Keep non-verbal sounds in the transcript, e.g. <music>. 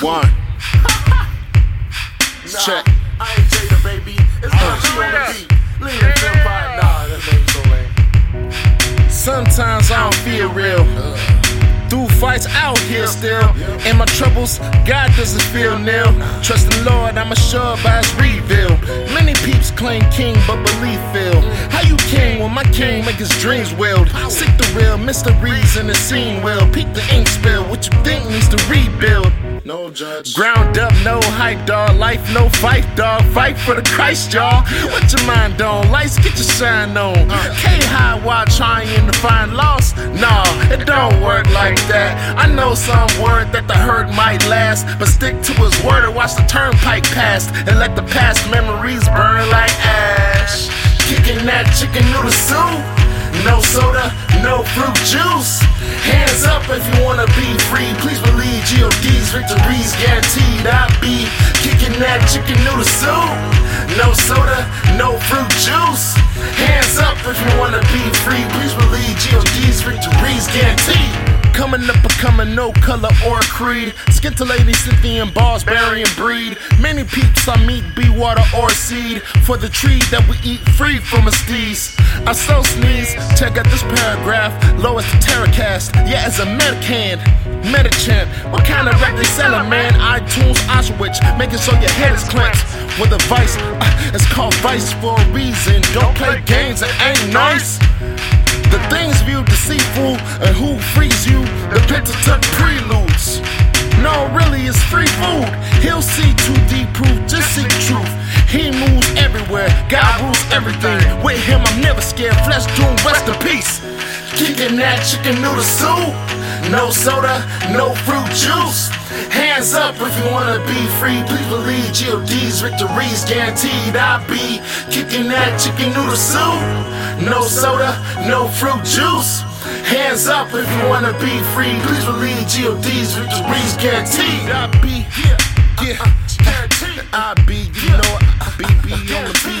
One. <laughs> Check. I ain't Jada, baby. It's oh, not you on the beat. Lean and feel fine. Nah, that ain't so lame. Sometimes I don't feel real. Through fights out here still. And my troubles, God doesn't feel nil. Trust the Lord, I'm assured by his reveal. Many peeps claim king, but belief fail. How you king when my king make his dreams wield? Sick the real mysteries in the scene will. Peek the ink spill. What you think needs to rebuild? No judge. Ground up, no hype, dog. Life, no fight, dog. Fight for the Christ, y'all. What your mind on? Lights, get your shine on. K high while trying to find lost. Nah, it don't work like that. I know some word that the hurt might last, but stick to his word and watch the turnpike pass and let the past memories burn like ash. Kicking that chicken noodle soup. No soda, no victories guaranteed. I be kicking that chicken noodle soup. No soda, no fruit juice. Hands up if you wanna be free. Please believe GOD's victories guaranteed. Coming up, becoming no color or creed. Scintillating Scythian bars, burying breed. Many peeps I meet be water or seed. For the tree that we eat free from a steez. I so sneeze. Check out this paragraph. Low as the Terracast. Yeah, as a Medican. Medichamp. What kind of they sellin', man? iTunes, Auschwitz. Making sure your head is clenched. With a vice, uh, it's called vice for a reason. Don't play games that ain't nice. The things viewed deceitful and who frees you, the Pentateuch preludes. No, really, it's free food. He'll see 2D proof, just seek truth. He moves everywhere, God rules everything. With him, I'm never scared. Flesh doom, rest in peace. Kicking that chicken noodle soup. No soda, no fruit juice. Hands up if you wanna be free. Please believe GOD's victories guaranteed. I be kicking that chicken noodle soup. No soda, no fruit juice. Hands up if you wanna be free. Please believe GOD's victories guaranteed. I be, yeah, yeah. Guaranteed. I be, you know, beat, LP being free on the street.